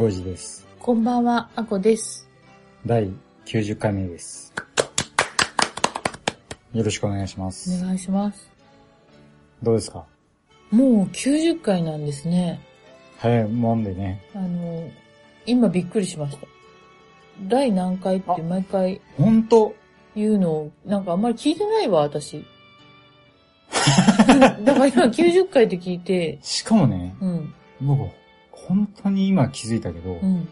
5時です。こんばんは、あこです。第90回目です。よろしくお願いします。お願いします。どうですか？もう90回なんですね。早いもんでね。あの、今びっくりしました。第何回って毎回。本当？言うのを、なんかあんまり聞いてないわ、私。だから今90回って聞いて。しかもね。うん。僕、本当に今気づいたけど、うん。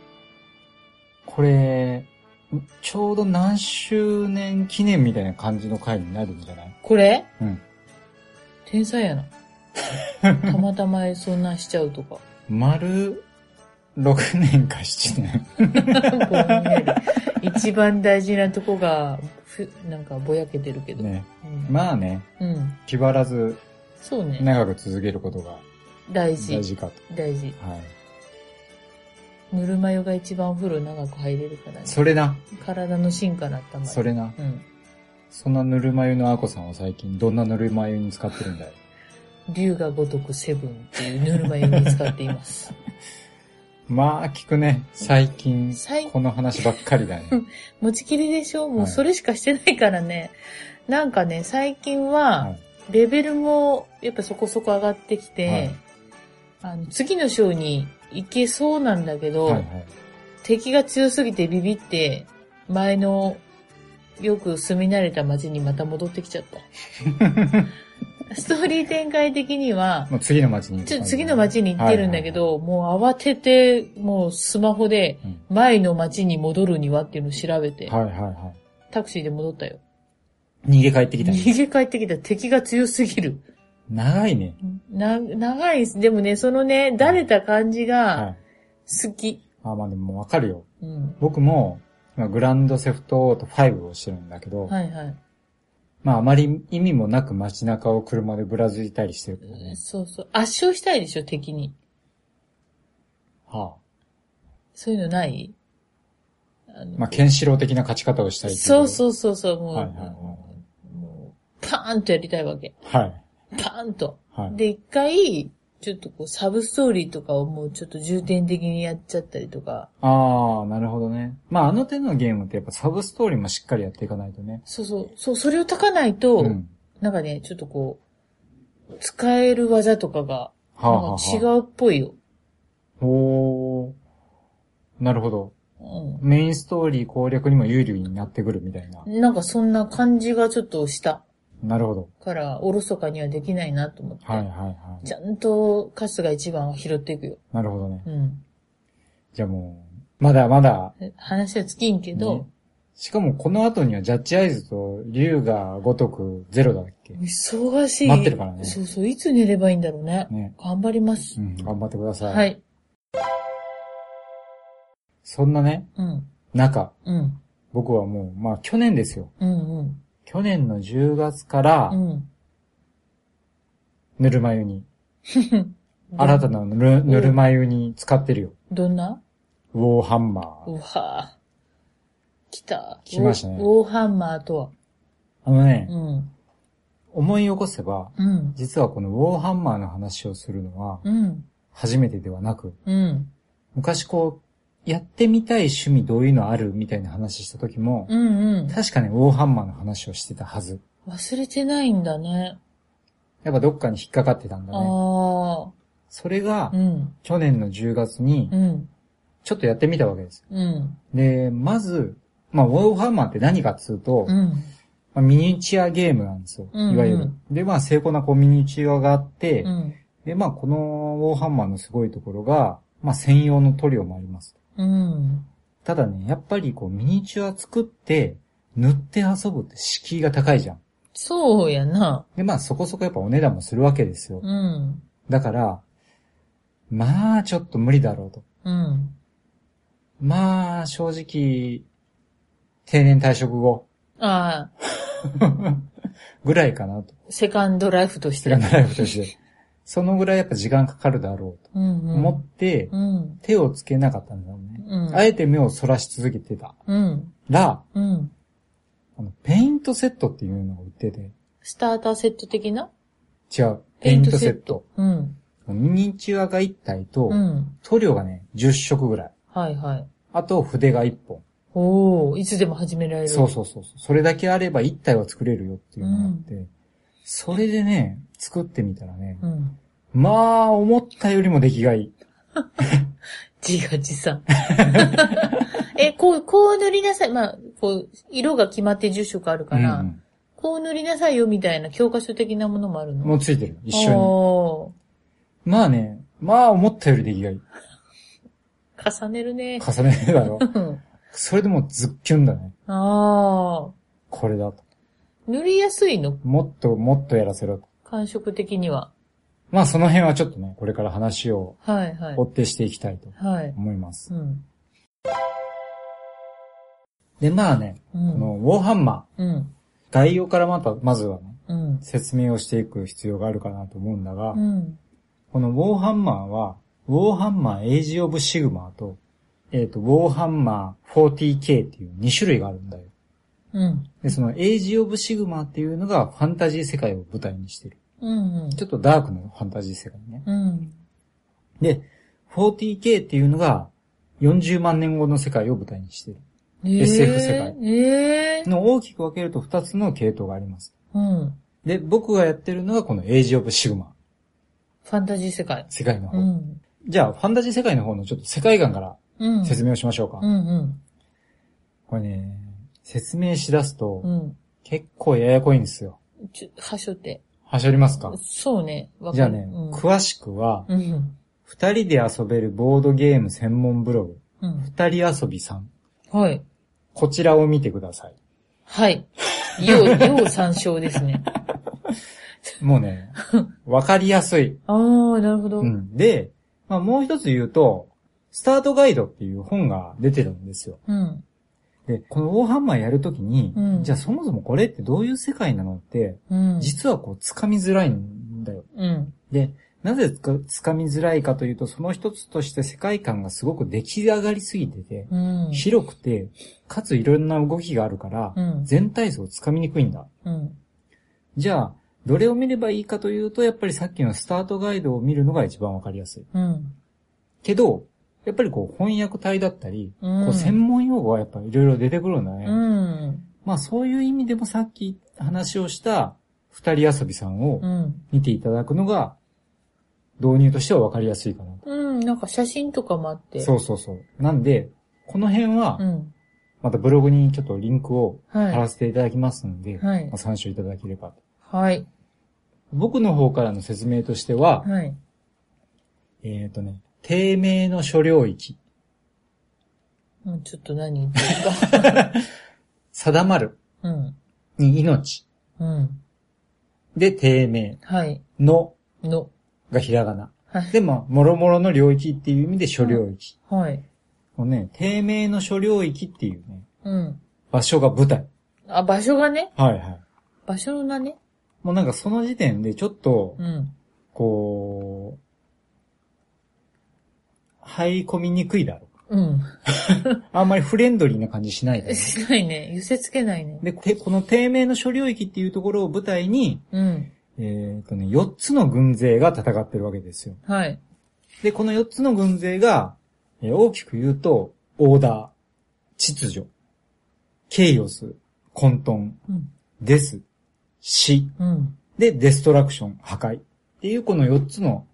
これ、ちょうど何周年記念みたいな感じの回になるんじゃない？これ？うん。天才やな。たまたまそんなんしちゃうとか。丸6年か7年。ぼんやり一番大事なとこが、ふなんかぼやけてるけど。ね。うん、まあね、うん。気張らずそうね。長く続けることが大事。大事かと。大事。はい。ぬるま湯が一番お風呂長く入れるからね。それな。体の芯から温まる。それな。うん。そんなぬるま湯のあこさんは最近どんなぬるま湯に使ってるんだい？竜が如くセブンっていうぬるま湯に使っています。まあ聞くね。最近最、この話ばっかりだね。持ちきりでしょ？もうはいそれしかしてないからね。なんかね、最近は、はいレベルもやっぱそこそこ上がってきて、はいあの次の章に行けそうなんだけど、はいはい。敵が強すぎてビビって、前のよく住み慣れた街にまた戻ってきちゃった。ストーリー展開的には、もう次の街にちょ次の街に行ってるんだけど、もう慌てて、もうスマホでうん前の街に戻るにはっていうのを調べて、はいはいはタクシーで戻ったよ。い。逃げ帰ってきたね逃げ帰ってきた敵が強すぎる。長いね。な、長いです。でもね、そのね、だれた感じはがい。好き。あまあでもわかるよ。うん。僕も、今グランドセフトオート5をしてるんだけど、はいはい。まああまり意味もなく街中を車でぶらついたりしてるけどね。そうそう。圧勝したいでしょ、敵に。はそういうのない？あまあ、ケンシロウ的な勝ち方をしたいっていそうそうそうそう、もう、はいはいはいもうパーンとやりたいわけ。はい。パーンと。はい。で、一回、ちょっとこう、サブストーリーとかをもうちょっと重点的にやっちゃったりとか。ああ、なるほどね。まあ、あの手のゲームってやっぱサブストーリーもしっかりやっていかないとね。そうそう、そう、それを解かないと、うん。なんかね、ちょっとこう、使える技とかが、はあ、はあなんはか違うっぽいよ。あ、おー。なるほど。うメインストーリー攻略にも有利になってくるみたいな。ん。なんかそんな感じがちょっとしたなるほど。から、おろそかにはできないなと思って。はいはいはい。ちゃんとカスが一番は拾っていくよ。なるほどね。うん。じゃあもう、まだまだ、話は尽きんけど、ねしかもこの後にはジャッジアイズと竜が如くゼロだっけ？忙しい。待ってるからねそうそう、いつ寝ればいいんだろうね。ね。頑張りますう。ん、頑張ってください。はい。そんなね、うん。中、うん。僕はもう、まあ去年ですよ。うんうん。去年の10月からう、ん。ぬるま湯に、新たなぬるぬるま湯に使ってるよ。どんな？ウォーハンマー。うわぁ。来た。来ましたねウォーウォーハンマーとは？あのね、うん。思い起こせば、うん。実はこのウォーハンマーの話をするのは、うん。初めてではなく、うん。昔こう、やってみたい趣味どういうのあるみたいな話した時も、うんうん。確かにウォーハンマーの話をしてたはず。忘れてないんだね。やっぱどっかに引っかかってたんだね。あそれがあ。う、ん。去年の10月にう、ん。ちょっとやってみたわけです。うん。で、まず、まあ、ウォーハンマーって何かっつうと、うん。まあ、ミニチュアゲームなんですよ。うんうんいわゆる。で、まあ、精巧なこうミニチュアがあって、うん。で、まあ、このウォーハンマーのすごいところが、まあ、専用の塗料もあります。うん。ただね、やっぱりこう、ミニチュア作って、塗って遊ぶって敷居が高いじゃん。そうやな。で、まあ、そこそこやっぱお値段もするわけですよ。うん。だから、まあ、ちょっと無理だろうと。うん。まあ、正直、定年退職後ああ、ぐらいかなと。セカンドライフとして。セカンドライフとして。そのぐらいやっぱ時間かかるだろうと。思って、うん。手をつけなかったんだろうね。うん。あえて目をそらし続けてたうん。ら、うん。あのペイントセットっていうのが売ってて、スターターセット的な？違う、ペイントセット。。うん。ミニチュアが1体と、うん。塗料がね、10色ぐらい。はいはい。あと筆が1本。おー、いつでも始められる。そうそうそうそう。それだけあれば1体は作れるよっていうのがあって、それでね、作ってみたらね、うん。まあ、思ったよりも出来がいい。自画自賛。え、こう、こう塗りなさい。まあ、こう、色が決まって10色あるから、うんこう塗りなさいよみたいな教科書的なものもあるの？もうついてる。一緒緒に。まあね、まあ思ったより出来がいい。に。重ねるね。重ねるだろ。うんそれでもうズッキュンだね。ああ。これだと。塗りやすいの？もっともっとやらせろと。感触的には。まあその辺はちょっとね、これから話をはいはい追。ってしていきたいとはい。思います。うん。で、まあね、うん。このウォーハンマうん。ー、概要からまた、まずはね、うん。説明をしていく必要があるかなと思うんだが、うん。このウォーハンマーは、ウォーハンマーエイジオブシグマと、えっ、と、ウォーハンマー 40K っていう2種類があるんだよ。うん。で、そのエイジオブシグマっていうのがファンタジー世界を舞台にしてる。うん。ちょっとダークなファンタジー世界ね。うん。で、40K っていうのが40万年後の世界を舞台にしてる。SF 世界ええの大きく分けると2つの系統があります。うん。で、僕がやってるのがこのエイジオブシグマ、ファンタジー世界。世界の方。うん。じゃあ、ファンタジー世界の方のちょっと世界観からうん。説明をしましょうか。うんうん。これね、説明しだすとうん。結構ややこいんですよ。ちょ、はしょって。はしょりますか？そうね。わかるじゃあね、うん。詳しくは、うん。二人で遊べるボードゲーム専門ブログ、うん。二人遊びさん。はい。こちらを見てください。はい。要、要参照ですね。もうね、わかりやすい。ああ、なるほど。うん。うん。で、まあ、もう一つ言うと、スタートガイドっていう本が出てるんですよ。うん。で、このウォーハンマーやるときに、うんじゃあそもそもこれってどういう世界なのって、うん。実はこう、つかみづらいんだよ。うん。で、なぜつかつかみづらいかというと、その一つとして世界観がすごく出来上がりすぎてて、うん。広くて、かついろんな動きがあるから、うん。全体像をつかみにくいんだ。うん。じゃあ、どれを見ればいいかというと、やっぱりさっきのスタートガイドを見るのが一番わかりやすい。うん。けど、やっぱりこう翻訳体だったり、うんこう専門用語はやっぱいろいろ出てくるんだね。うん。まあそういう意味でもさっき話をした二人遊びさんをうん。見ていただくのが導入としてはわかりやすいかなと。うん。なんか写真とかもあって。そうそうそう。なんで、この辺はうん。またブログにちょっとリンクをはい貼らせていただきますので、はいまあ参照いただければと。はい。僕の方からの説明としては、はい。えっ、とね、低迷の諸領域、うんちょっと何言ってるか。定まるうん。に命、うん。で低迷はい。のの。がひらがな。はい。で、まあ、もろもろの領域っていう意味で諸領域。はい。このね、低迷の諸領域っていうね、うん。場所が舞台。あ、場所がね？はいはい。場所の名ね。もうなんかその時点でちょっと、うん。こう、入り込みにくいだろうん。う。あんまりフレンドリーな感じしないだろしないね。寄せつけないねう。。で、てこの低迷の諸領域っていうところを舞台に、うん。えっ、とね、4つの軍勢が戦ってるわけですよ。はい。で、この4つの軍勢が、えー大きく言うと、オーダー、秩序、ケイオス、混沌、うん。デス、死、うん。で、デストラクション、破壊。っていうこの4つの、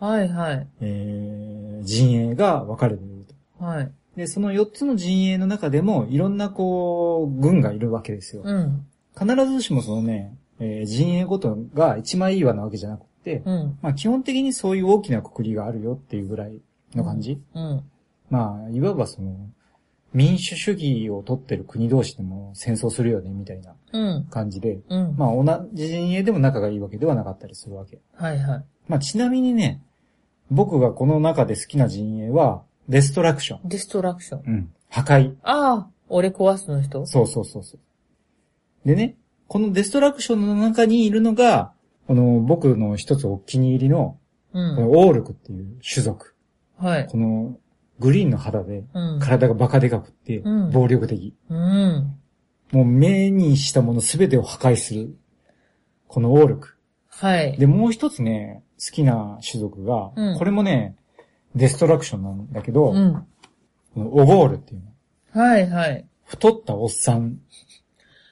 はいはい。えー陣営が分かれていると。はい。で、その4つの陣営の中でも、いろんなこう、軍がいるわけですよ。うん。必ずしもそのね、えー陣営ごとが一枚岩なわけじゃなくて、うん。まあ基本的にそういう大きなくくりがあるよっていうぐらいの感じ。うん。まあ、いわばその、民主主義を取ってる国同士でも戦争するよね、みたいなうん。感じで、うん。まあ同じ陣営でも仲がいいわけではなかったりするわけ。はいはい。まあちなみにね、僕がこの中で好きな陣営は、デストラクション。デストラクション。うん。破壊。ああ、俺壊すの人？そうそうそうそう。でね、このデストラクションの中にいるのが、この僕の一つお気に入りの、うこのん。オールクっていう種族。はい。このグリーンの肌で、うん。体がバカでかくって、うん暴力的。うん。もう目にしたものすべてを破壊する。このオールク。はい。で、もう一つね、好きな種族が、うんこれもね、デストラクションなんだけど、うん。オゴールっていうの。はいはい。太ったおっさん。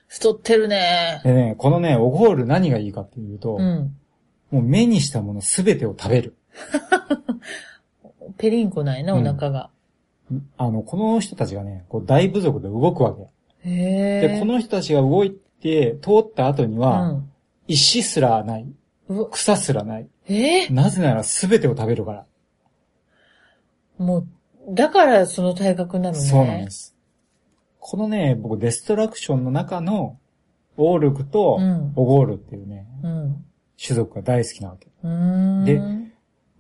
太ってるね。でね、このね、オゴール何がいいかっていうと、うん。もう目にしたものすべてを食べる。ペリンコないな、お腹が。あの、この人たちがね、こう大部族で動くわけ。で、この人たちが動いて、通った後にうは、ん。石すらない。草すらない。え？ーなぜなら全てを食べるから。もう、だからその体格なのね。そうなんで。す。このね、僕デストラクションの中の、オールクとうん、オゴールっていうね、うん。種族が大好きなわけ。で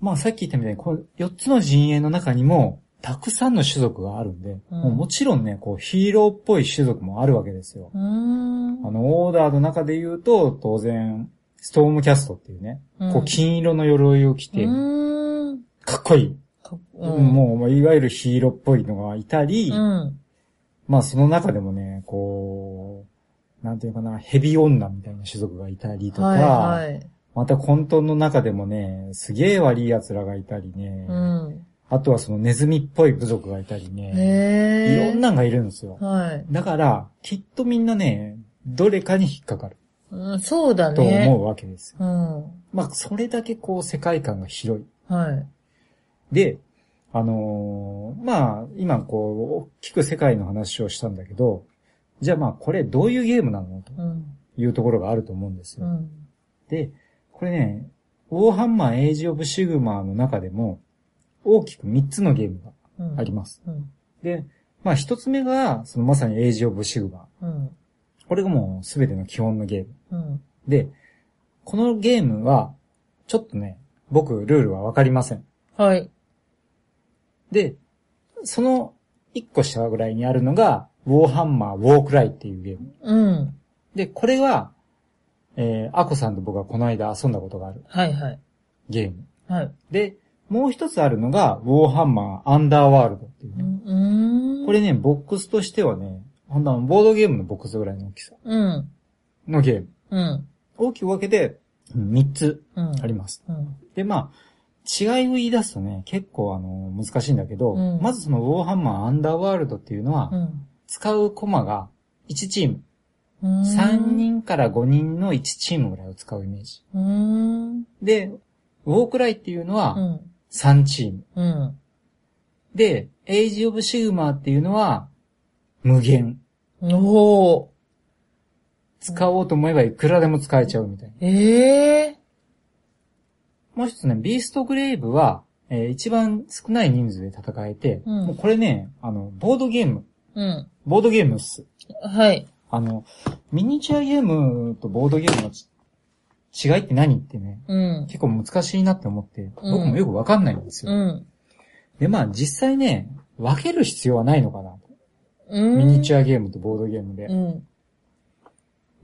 まあさっき言ったみたいに、この4つの陣営の中にも、たくさんの種族があるんで、うんもうもちろんね、こうヒーローっぽい種族もあるわけですよ。あの、オーダーの中で言うと、当然、ストームキャストっていうね、うんこう金色の鎧を着て。かっこいい。かうん、もう、まあいわゆるヒーローっぽいのがいたり、うん。まあその中でもね、こう、なんていうかな、ヘビ女みたいな種族がいたりとか、はいはい。また混沌の中でもね、すげえ悪い奴らがいたりね、うん。あとはそのネズミっぽい部族がいたりね。いろんなんがいるんですよ。はい。だから、きっとみんなね、どれかに引っかかるうん、そうだとね。思うわけですよ。うん。まあ、それだけこう世界観が広い。はい。で、あのーまあ、今こう、大きく世界の話をしたんだけど、じゃあまあ、これどういうゲームなのとうん。いうところがあると思うんですよ。うん。で、これね、ウォーハンマーエイジオブシグマの中でも、大きく3つのゲームがうん。あります。うん。で、まあ一つ目が、そのまさにエイジオブシグマ。うん。これがもうすべての基本のゲーム。うん。で、このゲームは、ちょっとね、僕、ルールはわかりません。はい。で、その一個下ぐらいにあるのが、ウォーハンマーウォークライっていうゲーム。うん。で、これは、えー、アコさんと僕がこの間遊んだことがあるはいはい。ゲーム。はい。で、もう一つあるのが、ウォーハンマーアンダーワールドっていううね、ん。これね、ボックスとしてはね、ほんとボードゲームのボックスぐらいの大きさうん。のゲーム。うん。大きく分けて、3つうん。あります。うん。で、まあ、違いを言い出すとね、結構あの、難しいんだけど、うんまずそのウォーハンマーアンダーワールドっていうのは、うん。使うコマが1チーム、うん。3人から5人の1チームぐらいを使うイメージ。うん。で、ウォークライっていうのはうん。3チーム。うん。で、エイジオブシグマっていうのは無限。おー。使おうと思えばいくらでも使えちゃうみたいな。ええもう一つね、ビーストグレイブは、えー一番少ない人数で戦えて、うんもうこれね、あの、ボードゲーム、うん。ボードゲームっす。はい。あの、ミニチュアゲームとボードゲームのち違いって何ってね、うん。結構難しいなって思って、うん僕もよくわかんないんですよ。うん。で、まあ実際ね、分ける必要はないのかなと。うん。ミニチュュアゲームとボードゲームで。うん。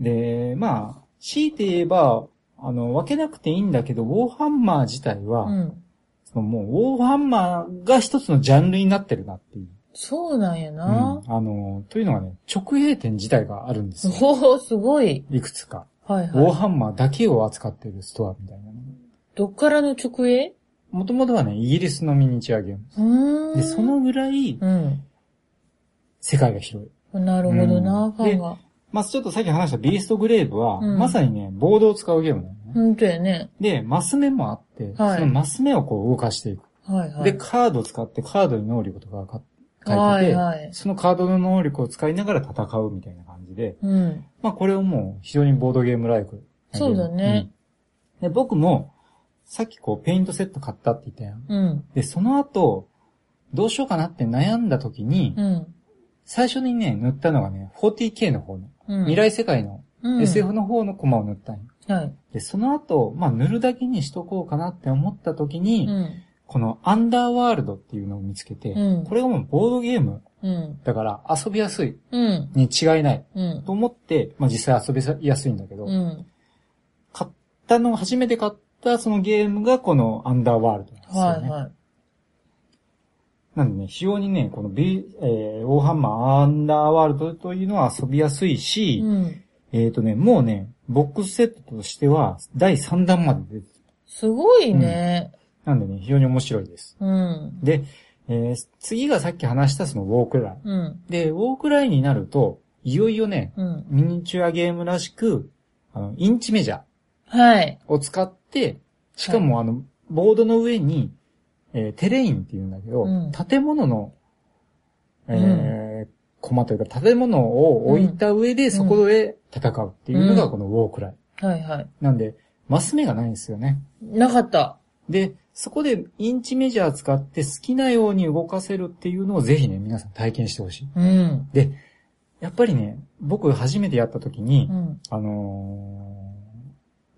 で、まあ、強いて言えば、あの、分けなくていいんだけど、ウォーハンマー自体は、うん。そのもう、ウォーハンマーが一つのジャンルになってるなっていう。そうなんやうんな。あの、というのがね、直営店自体があるんですよ。おー、すごい。いくつか。はいウォーはい。ハンマーだけを扱ってるストアみたいなね。どっからの直営？もともとはね、イギリスのミニチュアゲーム。で、そのぐらい、うん。世界が広い。なるほどな、うんファンが。まあ、ちょっとさっき話したビーストグレーブは、うんまさにね、ボードを使うゲームだよね。ほんとやね。で、マス目もあって、はいそのマス目をこう動かしていく。はいはい。で、カードを使ってカードに能力とか書いてて、はいはいそのカードの能力を使いながら戦うみたいな感じで、うん。まあこれをもう非常にボードゲームライク。そうだねうんで、僕も、さっきこうペイントセット買ったって言ったやん。うん。で、その後、どうしようかなって悩んだ時に、うん。最初にね、塗ったのがね、40K の方の、うん。未来世界のうん SF の方のコマを塗ったんよ。はい。で、その後、まあ塗るだけにしとこうかなって思った時に、うん。このアンダーワールドっていうのを見つけて、うんこれがもうボードゲームうん。だから遊びやすいうん。に違いないうん。と思って、まあ実際遊びやすいんだけど、うん。買ったの、初めて買ったそのゲームがこのアンダーワールドなんですよね。はいはい。なんでね、非常にね、この B、えー、オーハンマーアンダーワールドというのは遊びやすいし、うん。えっ、とね、もうね、ボックスセットとしては第3弾まで出てる。すごいね。なんでね、非常に面白いです。うん。で、えー次がさっき話したそのウォークライ。うん。で、ウォークライになると、いよいよね、うん。ミニチュアゲームらしく、あの、インチメジャーはい。を使って、しかもあの、ボードの上に、えーテレインって言うんだけど、うん建物の、えーコマというか建物を置いた上でそこで戦うっていうのがこのウォークライ。はいはい。なんで、マス目がないんですよね。なかった。で、そこでインチメジャー使って好きなように動かせるっていうのをぜひね、皆さん体験してほしい。うん。で、やっぱりね、僕初めてやった時に、うん。あのー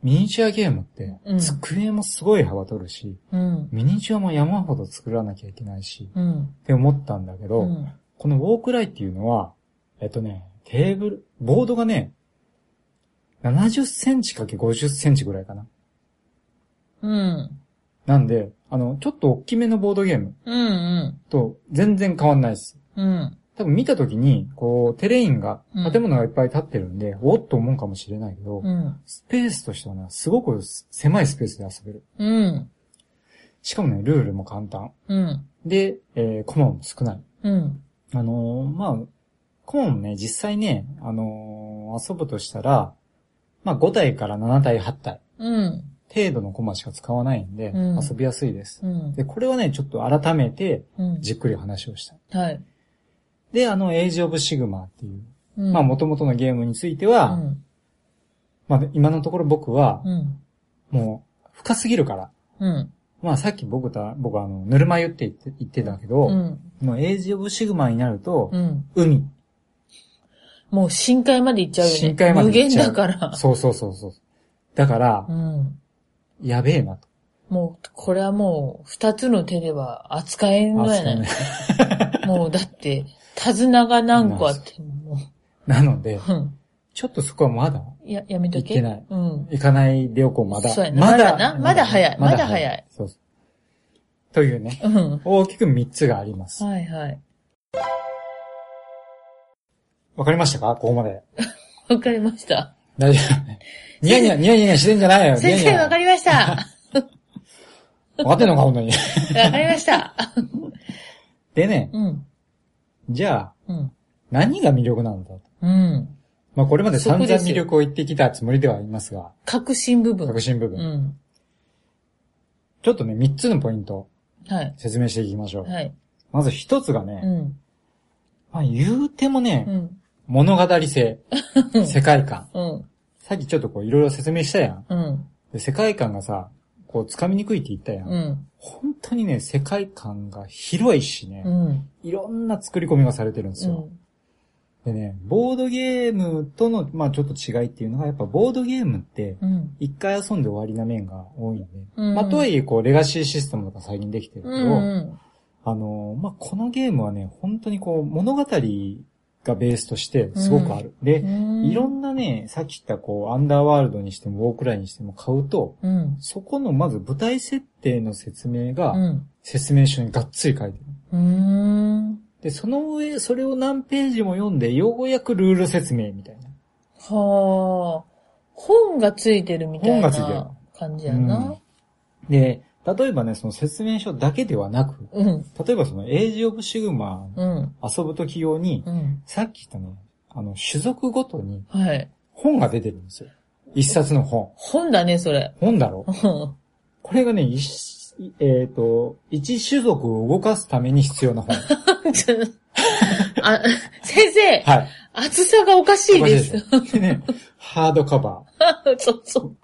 ミニチュアゲームってう、ん机もすごい幅取るし、うん。ミニチュアも山ほど作らなきゃいけないし、うん。って思ったんだけど、うん。このウォークライっていうのは、えっとね、テーブル、ボードがね、70センチかけ50センチぐらいかな。うん。なんで、あの、ちょっと大きめのボードゲームうん。と全然変わんないです。うん。多分見た時に、こう、テレインが、うん建物がいっぱい立ってるんで、おっと思うかもしれないけど、うん。スペースとしてはね、すごく狭いスペースで遊べる。うん。しかもね、ルールも簡単。うん。で、えー、コマも少ない。うん。あのーまあ、コマもね、実際ね、あのー遊ぶとしたら、まあ5体から7体、8体うん。程度のコマしか使わないんで、うん遊びやすいです。うん。で、これはね、ちょっと改めて、うん。じっくり話をしたい。はい。で、あの、エイジオブシグマっていう、うんまあ、元々のゲームについては、うん。まあ、今のところ僕は、うん。もう、深すぎるから、うん。まあ、さっき僕と、僕はあの、ぬるま湯って言って言ってたけど、うん。もうエイジオブシグマになると、うん。海。もう深海まで行っちゃうよね。深海まで行っちゃう無限だから。そうそうそうそう。だからう、ん。やべえなと。もう、これはもう、二つの手では扱えんのやない。もう、だって、手綱が何個あっても、なので、うん。ちょっとそこはまだ、や、やめとけ。いけないうん。行かないでおこう、まだ。そうやなまだなまだ早いまだ早い。そうそう。というね、うん。大きく3つがあります。はいはい。わかりましたか？ここまで。わかりました。大丈夫。ニヤニヤ、ニヤニヤしてんじゃないよ。先生、わかり、りました。わかってんのか、本当に。わかりました。でね、うん。じゃあ、うん。何が魅力なんだと。うん。まあこれまで散々魅力を言ってきたつもりではありますが、革新部分。核心部分。うん。ちょっとね、3つのポイントはい。説明していきましょう。はい。まず1つがね、うん。まあ言うてもね、うん。物語性、世界観。うん。さっきちょっとこういろいろ説明したやん。うん。で世界観がさ、こう掴みにくいって言ったやん。うん。本当にね、世界観が広いしね、うん。いろんな作り込みがされてるんですよ。でね、ボードゲームとの、まあちょっと違いっていうのが、やっぱボードゲームって、うん。一回遊んで終わりな面が多いんで、うんまあとはいえ、こう、レガシーシステムとか最近できてるけど、うん。あの、まあこのゲームはね、本当にこう、物語がベースとしてすごくある。で、うん。いろんなね、さっき言ったこう、アンダーワールドにしても、ウォークライにしても買うと、うん。そこのまず舞台設定の説明が、うん。説明書にがっつり書いてる。うん。で、その上、それを何ページも読んで、ようやくルール説明みたいな。はあ。本がついてるみたいな感じやな。で、例えばね、その説明書だけではなく、うん。例えばそのエイジオブシグマうん。遊ぶとき用に、うん。さっき言ったね、あの、種族ごとにはい。本が出てるんですよ。一冊の本。本だね、それ。本だろ？うん。これがね、一えっ、と、一種族を動かすために必要な本。あ、先生、はい。厚さがおかしいです。でね、ハードカバ そうそう。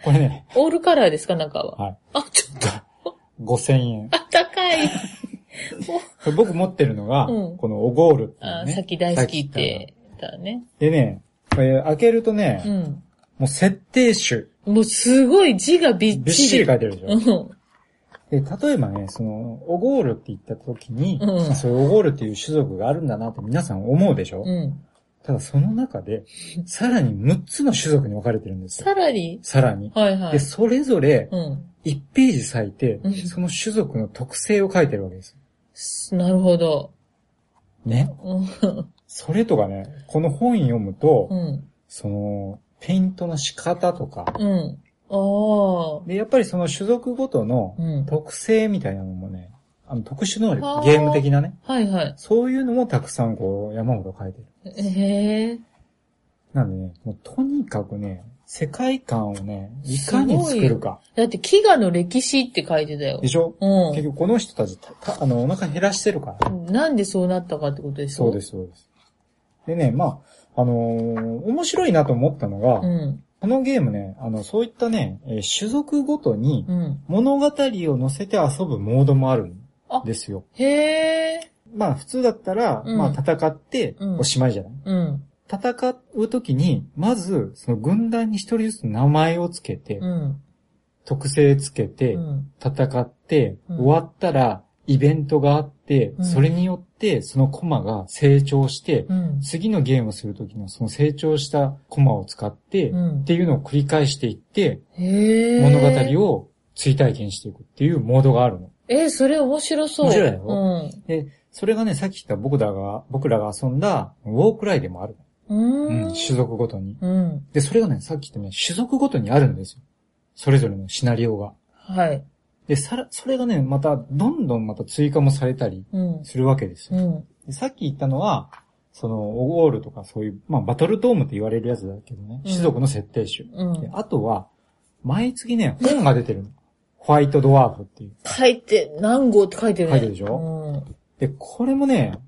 ー。これね、オールカラーですか、中は？はい。あ、ちょっと、5000円。あ、高い。僕持ってるのが、うんこのオゴールっていうあ、ね。さっき大好きって言ったね。でね、これ開けるとね、うん。もう設定集。もうすごい字がびっちり。びっしり書いてるでしょ。うん。で、例えばね、その、オゴールって言った時に、うんそういうオゴールっていう種族があるんだなって皆さん思うでしょ、うん。ただその中で、さらに6つの種族に分かれてるんですよ。さらに？さらに。で、はいはい。それぞれうん。1ページ割いてうん、その種族の特性を書いてるわけです。なるほど。ね。うん。それとかね、この本読むと、うん。その、ペイントの仕方とか、うん。ああ。で、やっぱりその種族ごとのうん。特性みたいなのもね、あの特殊能は力、あゲーム的なね、はいはい。そういうのもたくさんこう山ほど書いてる。へえ。なんでね、もうとにかくね、世界観をね、いかに作るか。だって、飢餓の歴史って書いてたよで。しょ？う結局この人たち、たたあの、お腹減らしてるから。ん。なんでそうなったかってことでしょ？そうですす、そうです。でね、まあ、あのー面白いなと思ったのが、うん。このゲームね、あの、そういったね、えー種族ごとにうん。物語を載せて遊ぶモードもあるんあですよ。へえ。まあ普通だったら、うんまあ戦ってうんおしまいじゃない、うん。戦う時に、まず、その軍団に一人ずつ名前をつけて、うん。特性つけて、うん。戦って、うん終わったら、イベントがあって、うんそれによって、そのコマが成長して、うん。次のゲームをするときのその成長したコマを使って、うんっていうのを繰り返していって、へえ。物語を追体験していくっていうモードがあるの。えー、それ面白そう。面白いようん。で、それがね、さっき言った僕らが、僕らが遊んだ、ウォークライでもある。ううん、ん。種族ごとに。うん。で、それがね、さっき言ったね、種族ごとにあるんですよ。それぞれのシナリオが。はい。で、さら、それがね、また、どんどんまた追加もされたりうん。するわけですよ。うん。でさっき言ったのは、その、オゴールとかそういう、まあ、バトルトームって言われるやつだけどね、うん種族の設定種。うんで。あとは、毎月ね、本が出てるの。ホワイトドワーフっていう。書いて、何号って書いてるね。書いてるでしょ？で、これもね、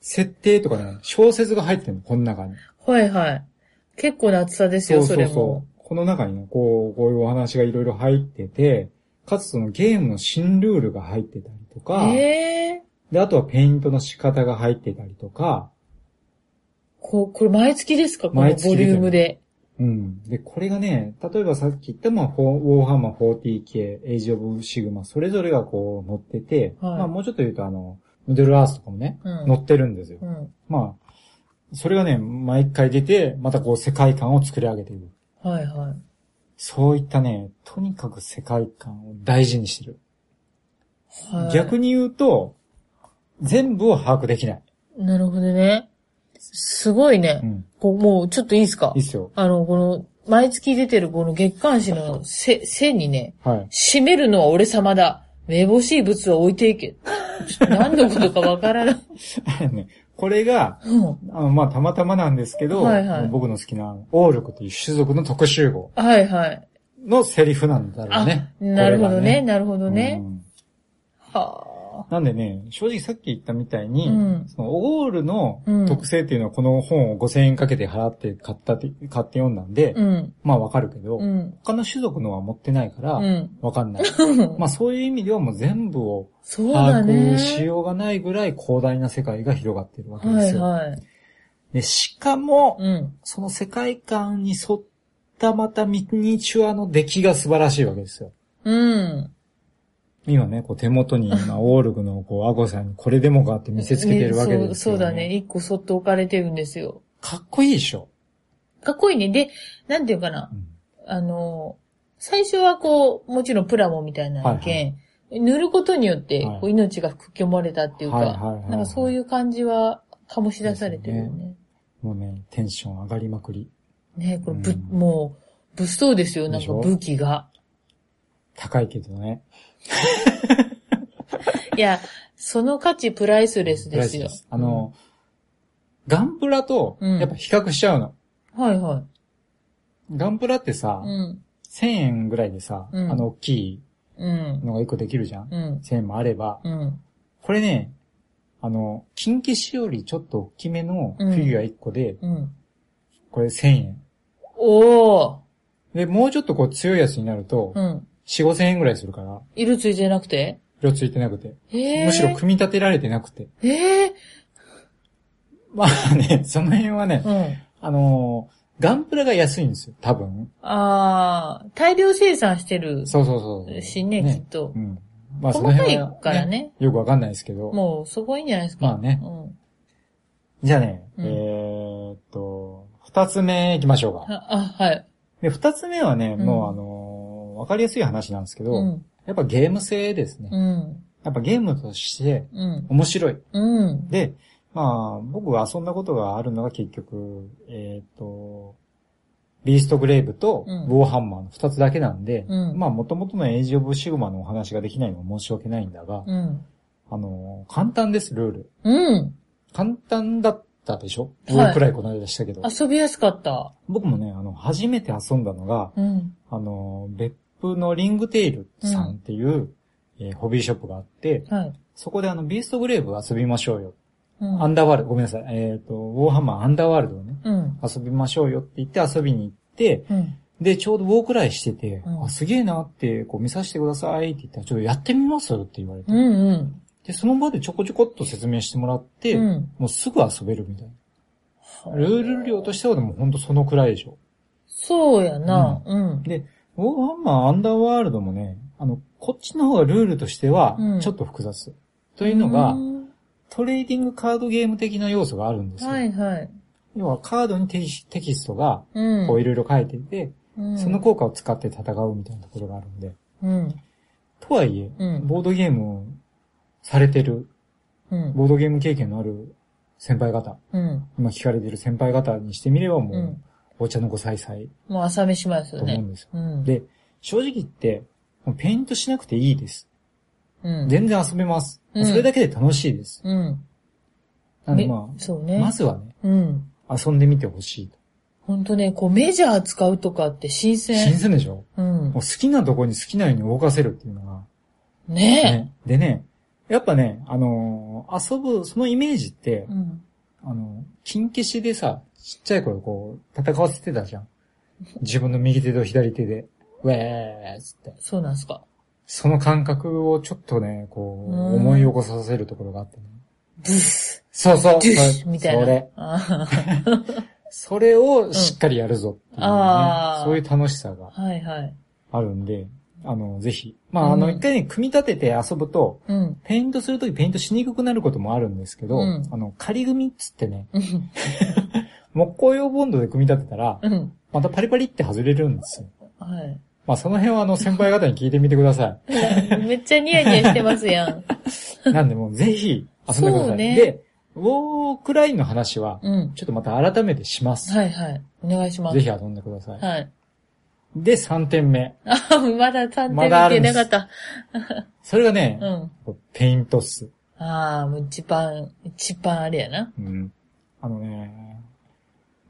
設定とかね、小説が入ってるの、この中に。うん。はいはい。結構な厚さですよ、それも。この中にね、こう、こういうお話がいろいろ入ってて、かつそのゲームの新ルールが入ってたりとか、へえ。で、あとはペイントの仕方が入ってたりとか、こう、これ毎月ですか？この毎月ボリュームで。うん。で、これがね、例えばさっき言った、まあ、ウォーハンマー 40K、エイジオブシグマ、それぞれがこう載ってて、はいまあもうちょっと言うとあの、ミドルアースとかもね、うん載ってるんですよ。うん。まあ、それがね、毎回出て、またこう世界観を作り上げている。はいはい。そういったね、とにかく世界観を大事にしてる。はい、逆に言うと、全部を把握できない。なるほどね。すごいね。うん。こうもう、ちょっといいですか？いいっすよ。あの、この、毎月出てるこの月刊誌のせ線にね、はい。締めるのは俺様だ。めぼしい物は置いていけ。何のことかわからない。あのねこれが、うん。あの、まあ、たまたまなんですけど、はいはい僕の好きな、オールクという種族の特集号はいはい。のセリフなんだろうあ、ね。なるほどね、これがなるほどね。うんはなんでね、正直さっき言ったみたいに、うんそのオールのうん特性っていうのはこの本を5000円かけて払って買ったって、買って読んだんで、あ。うん。まあわかるけど、うん。他の種族のは持ってないから、うん。わかんない。まあそういう意味ではもう全部を把。握しようがないぐらい広大な世界が広がってるわけではいすよ。はい。でしかも、うん。その世界観に沿ったまたミニチュアの出来が素晴らしいわけですよ。うん。今ね、こう手元に今、オールグのこう、アゴさんにこれでもかって見せつけてるわけですよ、ねそうそうだね。。一個そっと置かれてるんですよ。かっこいいでしょ。かっこいいね。で、なんていうかなう。んあの、最初はこう、もちろんプラモみたいな意見、塗ることによってはいこう命が吹き込まれたっていうか、はいはいはいはいなんかそういう感じは醸し出されてるよね。もうね、テンション上がりまくり。ねこれぶ、うんもう、物騒ですよ、なんか武器が。高いけどね。いや、その価値プライスレスですよプライス。あの、ガンプラと、うんやっぱ比較しちゃうの。はいはい。ガンプラってさ、うん。1000円ぐらいでさ、うんあの大きいうん。のが1個できるじゃん。うん。1000円もあれば、うん。これね、あの、金消しよりちょっと大きめのフィギュア1個で、うん。これ1000円。おー。で、もうちょっとこう強いやつになると、うん。4、5千円ぐらいするから、色ついてなくて？色ついてなくて。へーむしろ組み立てられてなくて。ええまあね、その辺はね、うん。あのーガンプラが安いんですよ、多分。ああ、大量生産してるそうそうそう。しね、きっとう。ん。まあその細かい辺は、からね。よくわかんないですけど。もう、そこいいんじゃないですか。まあねうん。じゃあね、うんえーっと、二つ目行きましょうか。あ、あはい。で、二つ目はね、うんもうあのーわかりやすい話なんですけど、うん。やっぱゲーム性ですね。うん。やっぱゲームとしてうん。面白い。うん。で、まあ、僕が遊んだことがあるのが結局、えーっと、ビーストグレイブとうんウォーハンマーの二つだけなんで、うんまあ、元々のエイジオブシグマのお話ができないのは申し訳ないんだが、うん。あのー簡単です、ルール。うん。簡単だったでしょ？はい僕くらいこの間したけど。遊びやすかった。僕もね、あの、初めて遊んだのが、うん。あの、別府のリングテイルさんっていう、えーホビーショップがあって、はい。そこであの、ビーストグレーブ遊びましょうよ。うん。アンダーワールド、ごめんなさい。えっ、と、ウォーハンマーアンダーワールドをね、うん。遊びましょうよって言って遊びに行って、うん。で、ちょうどウォークライしてて、うんあ、すげえなって、こう見させてくださいって言ったら、ちょっとやってみますって言われて、うん。うん。で、その場でちょこちょこっと説明してもらって、うんもうすぐ遊べるみたいな。ルール量としてはでもほんとそのくらいでしょ。そうやな。うん。で、ウォーハンマーアンダーワールドもね、あの、こっちの方がルールとしてはうん、ちょっと複雑。というのがう、んトレーディングカードゲーム的な要素があるんですよ。はいはい。要はカードにテキストが、うん。こういろいろ書いてて、うんその効果を使って戦うみたいなところがあるんで。うん。とはいえ、うんボードゲームをされてる、うん。ボードゲーム経験のある先輩方、うん。今聞かれてる先輩方にしてみればもう、うんお茶の子さいさいもう朝飯しますよねと思うん。ですよ。うん。で、正直言って、ペイントしなくていいです。うん。全然遊べます。うんそれだけで楽しいです。うん。なんでまあ、そうね。まずはね、うん。遊んでみてほしいと。ほんとね、こうメジャー使うとかって新新鮮。鮮でしょ？うんもう。好きなとこに好きなように動かせるっていうのが、ねね。でね、やっぱね、あのー遊ぶ、そのイメージってえ。う、ん。あの、金消しでさ、ちっちゃい頃こう、戦わせてたじゃん。自分の右手と左手で、ウェーっつって。そうなんすか。その感覚をちょっとね、こう、うん思い起こさせるところがあってね。ブス、そうそう、ドゥそれシみたいな。それ。あ それをしっかりやるぞっていう、ねあーそういう楽しさがーはいはい。あるんで、あの、ぜひ。まあ、あの、うん一回ね、組み立てて遊ぶと、うん。ペイントするときペイントしにくくなることもあるんですけど、うんあの、仮組みっつってね、うん。木工用ボンドで組み立てたら、うん。またパリパリって外れるんですよ。はい。まあ、その辺はあの、先輩方に聞いてみてくださめっちゃニヤニヤしてますやん。い。なんでもう、ぜひ、遊んでください。ねで、ウォークラインの話は、うん。ちょっとまた改めてします。はいはい。お願いします。ぜひ遊んでください。はい。で、3点目。あ、まだ3ま点見だあるんですてなかった。それがね、うん。ペイントっす。ああ、もう一番、一番あれやな。うん。あのね、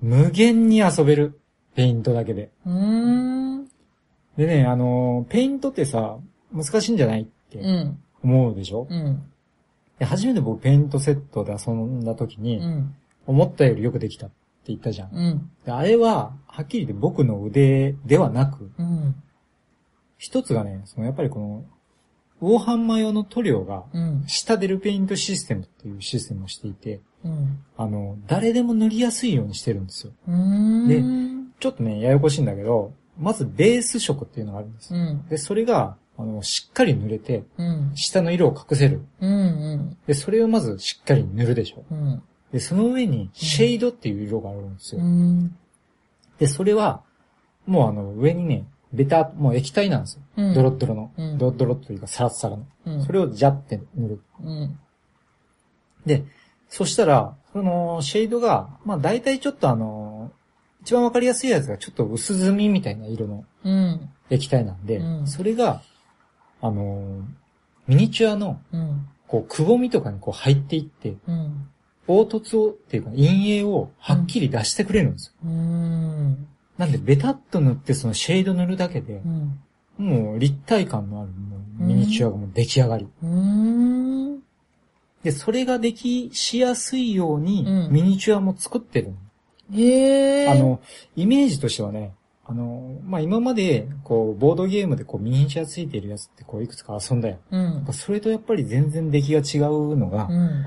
無限に遊べる。ペイントだけで。うーん。でね、あの、ペイントってさ、難しいんじゃないってうん。思うでしょ、うん。で初めて僕ペイントセットで遊んだ時に、うん。思ったよりよくできたって言ったじゃん。うん。であれは、はっきり言って僕の腕ではなく、うん。一つがね、そのやっぱりこの、ウォーハンマー用の塗料が、うん。下出るペイントシステムっていうシステムをしていて、うん。あの、誰でも塗りやすいようにしてるんですよ。うーん。ちょっとね、ややこしいんだけど、まずベース色っていうのがあるんですよ。うん。で、それが、あの、しっかり塗れて、うん。下の色を隠せる。うん。で、それをまずしっかり塗るでしょ。うん。で、その上に、シェイドっていう色があるんですうよ。ん。で、それは、もうあの、上にね、ベタ、もう液体なんですよ。うん。ドロッドロの。うんドロッドロというか、サラッサラの。うん。それをジャって塗る。うん。で、そしたら、その、シェードが、まあ大体ちょっとあの、一番わかりやすいやつがちょっと薄墨みたいな色のうん。液体なんで、うんそれが、あの、ミニチュアの、うん。こう、くぼみとかにこう入っていって、うん。凹凸を、っていうか、陰影をはっきり出してくれるんですよ。うん。なんで、ベタっと塗ってそのシェード塗るだけでう、ん。もう立体感のあるもうミニチュアがもう出来上がり。うん。で、それができしやすいようにう、んミニチュアも作ってるのへえ。あ、の、イメージとしてはね、あの、まあ、今まで、こう、ボードゲームでこう、ミニチュアついてるやつってこう、いくつか遊んだよ。うん。それとやっぱり全然出来が違うのが、うん。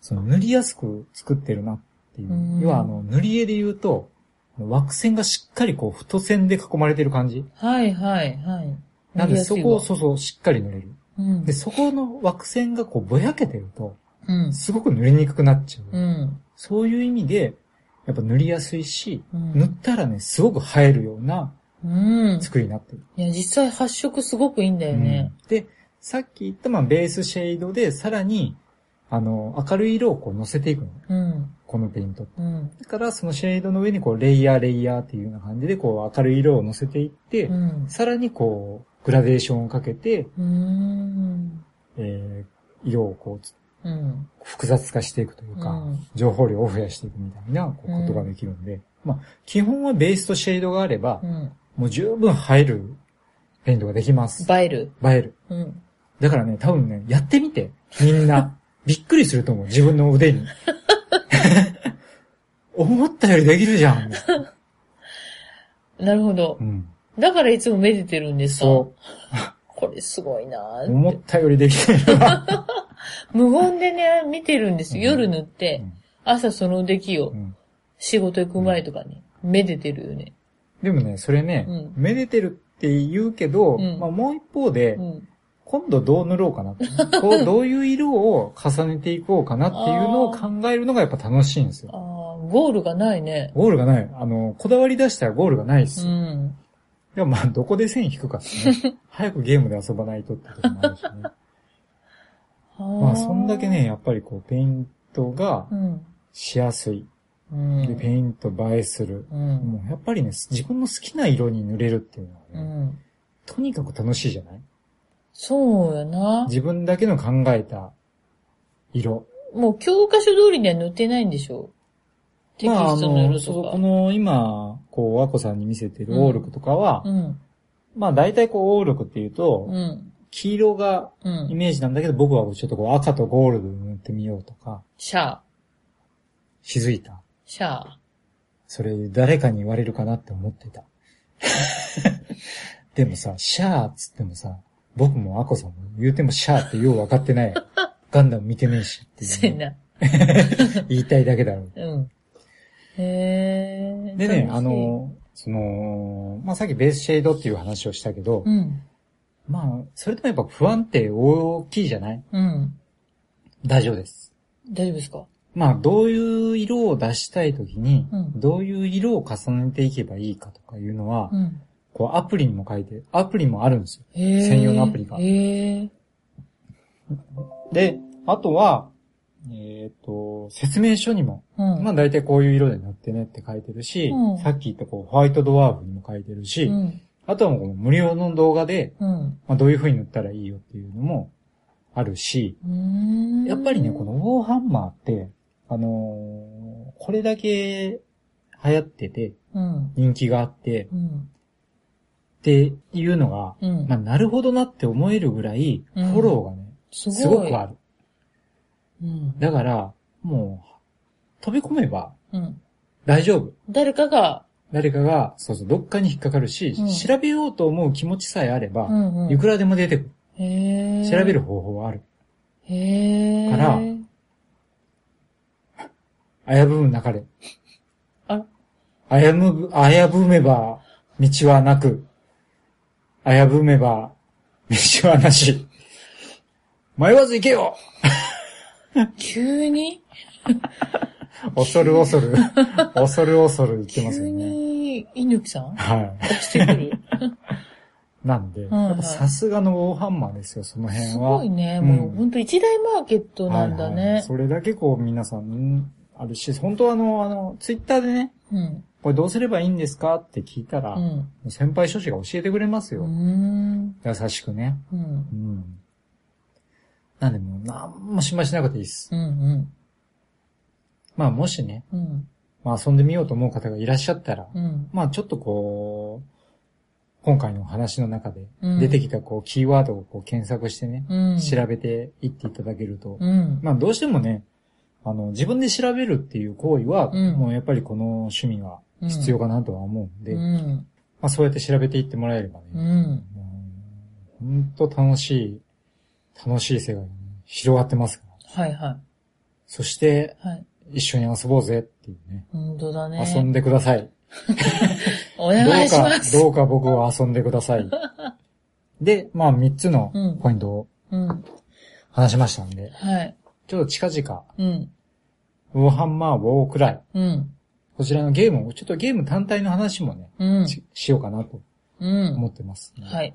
その塗りやすく作ってるなっていう。うん要はあの、塗り絵で言うと、枠線がしっかりこう、太線で囲まれてる感じ。はいはいはい。なんでそこをそそうそう、しっかり塗れる。うんで、。そこの枠線がこうぼやけてると、うん。すごく塗りにくくなっちゃう。うん。そういう意味で、やっぱ塗りやすいし、うん塗ったらね、すごく映えるようなうん。作りになってる。いや、実際発色すごくいいんだよね。うんで、さっき言ったまあベースシェードで、さらに、あの、明るい色をこう乗せていくの。うん。このペイント。うん。だから、そのシェードの上にこう、レイヤーレイヤーっていうような感じで、こう、明るい色を乗せていって、うん。さらにこう、グラデーションをかけて、うん。えー、色をこう、うん。複雑化していくというか、うん情報量を増やしていくみたいなこうことができるんで、まあ、基本はベースとシェードがあればう、ん。もう十分映えるペイントができます。映える。映える。うん。だからね、多分ね、やってみて、みんな。びっくりすると思う、自分の腕に。思ったよりできるじゃん。なるほどう。ん、だからいつもめでてるんですかそ これすごいな。思ってたよりできてるわ。無言でね、見てるんですよ。うん夜塗ってうん、朝その出来をうん仕事行く前とかに、めでてるよね。でもね、それね、うんめでてるって言うけど、うんまあ、もう一方で、うん。今度どう塗ろうかな。こう どういう色を重ねていこうかなっていうのを考えるのがやっぱ楽しいんですあよ。あ、ゴールがないね。ゴールがない。あの、こだわり出したらゴールがないです。うん。でもまあ、どこで線引くかですね。早くゲームで遊ばないとってこともあるしね。まあ、そんだけね、やっぱりこう、ペイントがうん。しやすい。うん。で、ペイント映えする。うん。もうやっぱりね、自分の好きな色に塗れるっていうのうはね、ん。とにかく楽しいじゃない？そうやな。自分だけの考えた色。もう教科書通りには塗ってないんでしょ？テキまあ、あストの。そうこの今、こう、和子さんに見せてるオールクとかは、うん。まあ大体こう、オールクっていうと、うん。黄色がうんイ。メージなんだけど、僕はちょっとこう、赤とゴールドで塗ってみようとか、シャー。気づいた。シャー。それ誰かに言われるかなって思ってた。でもさ、シャーっつってもさ、僕もアコさんも言うてもシャーってよう分かってない。ガンダム見てねえしっていうね、そうやな。言いたいだけだろう。うん。へえ。でね、あ、の、その、まあ、さっきベースシェードっていう話をしたけど、うん。まあ、それでもやっぱ不安定大きいじゃない？うん。大丈夫です。大丈夫ですか？まあ、どういう色を出したいときに、うんどういう色を重ねていけばいいかとかいうのは、うん。こうアプリにも書いて、アプリもあるんですよ。専用のアプリが。で、あとは、えっ、と、説明書にも、うん。まあ大体こういう色で塗ってねって書いてるし、うんさっき言ったこうホワイトドワーフにも書いてるし、うん。あとはもう無料の動画で、うん。まあ、どういう風に塗ったらいいよっていうのもあるし。やっぱりね、このウォーハンマーって、あのーこれだけ流行ってて、うん。人気があって、うん。っていうのが、うんまあ、なるほどなって思えるぐらい、フうんォローがね。すごくある。うん。だから、もう、飛び込めばうん。大丈夫。誰かが、誰かが、そうそう、どっかに引っかかるし、うん調べようと思う気持ちさえあれば、うんうん。いくらでも出てくる。調べる。方法はある。へえ。からあやぶむなかれ。ああやむ、あやぶめば、道はなく。あやぶめば、道はなし。迷わず行けよ急に？恐る恐る、恐る恐る言ってます急よね。に、猪木さん？は出してくるい。なんで、さすがのウォーハンマーですよ、その辺は。すごいね。うんもう本当一大マーケットなんだはいはいね。それだけこう皆さんあるし、本当はあの、あの、ツイッターでね、うん。これどうすればいいんですかって聞いたら、うん。先輩諸子が教えてくれますうよ。ん。優しくね。うん。うん。なんでもう何も心配しなくていいです。うん。うん。まあもしね、うん。まあ遊んでみようと思う方がいらっしゃったら、うん。まあちょっとこう、今回の話の中でうん出てきたこうキーワードをこう検索してね、うん。調べていっていただけると、うん。まあどうしてもね、あの、自分で調べるっていう行為は、うんもうやっぱりこの趣味が必要かなとは思うんで、うまん。あそうやって調べていってもらえればね、うん。もう本当楽しい、楽しい世界がね、広がってますから。はいはそして、い。はい。一緒に遊ぼうぜっていうね。本当だね。遊んでください。お願いします。どうか、どうか僕を遊んでください。で、まあ三つのうんポイントをうん。話しましたんで、はい。ちょっと近々、うん。ウォーハンマー、ウォークライ、うん。こちらのゲームを、ちょっとゲーム単体の話もね、うん。ししようかなとうん。思ってます。はい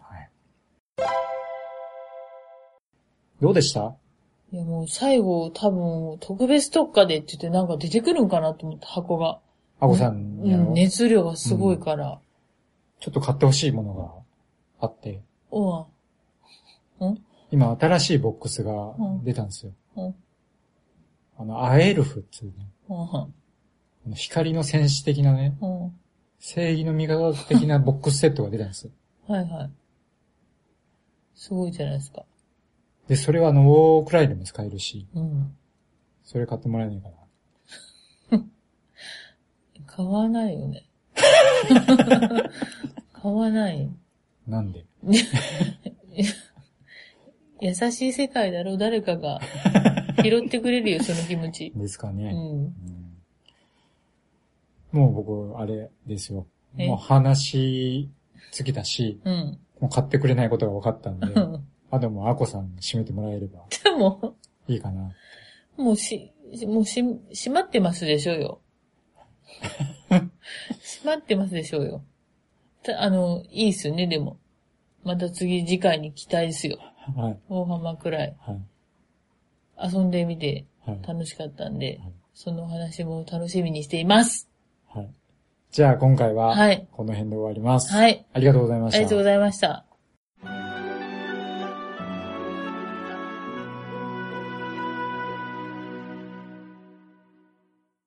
どうでした？いやもう最後多分特別特価でって言ってなんか出てくるんかなと思った箱が。あこさんにあの、うん、熱量がすごいから。ちょっと買ってほしいものがあって、うん。うん？今新しいボックスが出たんですよ。うん。あの、アエルフっていうね、うん。光の戦士的なね、うん。正義の味方的なボックスセットが出たんですよ。はいはい。すごいじゃないですか。で、それはあの、ウォークライでも使えるし、うん。それ買ってもらえないかな。買わないよね。買わない。なんで？優しい世界だろ誰かが拾ってくれるよ、その気持ち。うですかね。ん。うんもう僕、あれですよ。え？もう話尽きたし、うん。もう買ってくれないことが分かったんで、うんあともうアコさんに閉めてもらえればでも、いいかな。もうし、もうし、閉まってますでしょうよ。閉まってますでしょうよ。たあの、いいっすよね、でも。また次、次回に期待ですよ。はい。大浜くらい。はい。遊んでみてはい。楽しかったんではい、そのお話も楽しみにしています。はい。じゃあ今回は、はいこの辺で終わります。はい。ありがとうございました。ありがとうございました。